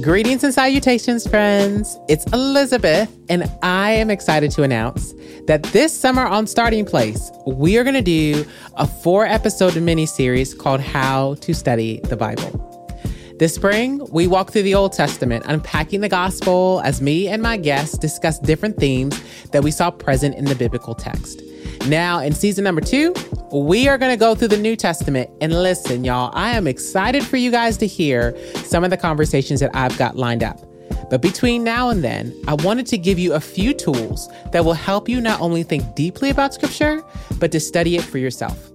Greetings and salutations, friends. It's Elizabeth, and I am excited to announce that this summer on Starting Place, we are going to do a four episode mini series called How to Study the Bible. This spring, we walk through the Old Testament, unpacking the gospel as me and my guests discuss different themes that we saw present in the biblical text. Now, in season number two, we are going to go through the New Testament. And listen, y'all, I am excited for you guys to hear some of the conversations that I've got lined up. But between now and then, I wanted to give you a few tools that will help you not only think deeply about Scripture, but to study it for yourself.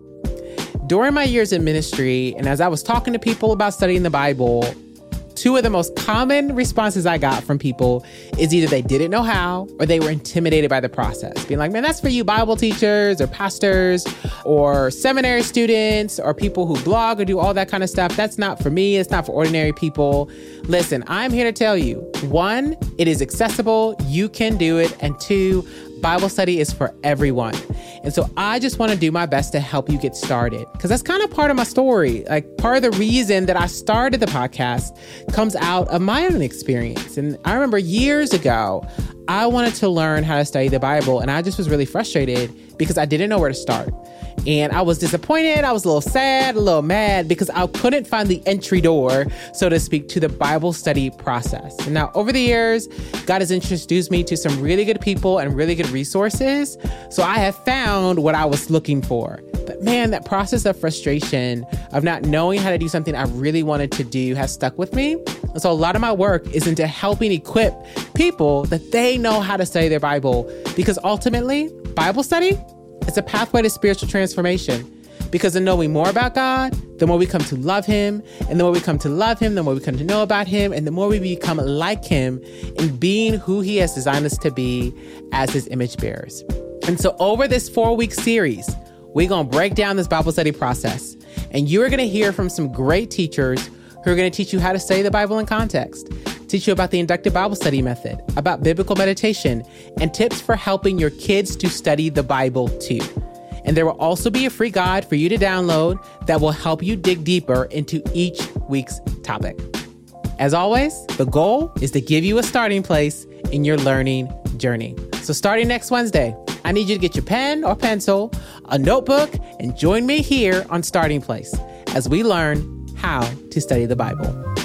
During my years in ministry, and as I was talking to people about studying the Bible, two of the most common responses I got from people is either they didn't know how or they were intimidated by the process, being like, man, that's for you Bible teachers or pastors or seminary students or people who blog or do all that kind of stuff. That's not for me. It's not for ordinary people. Listen, I'm here to tell you one, it is accessible, you can do it. And two, Bible study is for everyone. And so I just want to do my best to help you get started because that's kind of part of my story. Like part of the reason that I started the podcast comes out of my own experience. And I remember years ago, I wanted to learn how to study the Bible and I just was really frustrated because I didn't know where to start. And I was disappointed. I was a little sad, a little mad because I couldn't find the entry door, so to speak, to the Bible study process. And now, over the years, God has introduced me to some really good people and really good resources. So I have found what I was looking for. But man, that process of frustration of not knowing how to do something I really wanted to do has stuck with me. And so a lot of my work is into helping equip people that they know how to study their Bible because ultimately, Bible study is a pathway to spiritual transformation because in knowing more about God, the more we come to love Him, and the more we come to love Him, the more we come to know about Him, and the more we become like Him in being who He has designed us to be as His image bearers. And so, over this four week series, we're to break down this Bible study process, and you are to hear from some great teachers who are to teach you how to study the Bible in context, teach you about the inductive Bible study method, about biblical meditation, and tips for helping your kids to study the Bible too. And there will also be a free guide for you to download that will help you dig deeper into each week's topic. As always, the goal is to give you a starting place in your learning journey. So, starting next Wednesday, I need you to get your pen or pencil, a notebook, and join me here on Starting Place as we learn how to study the Bible.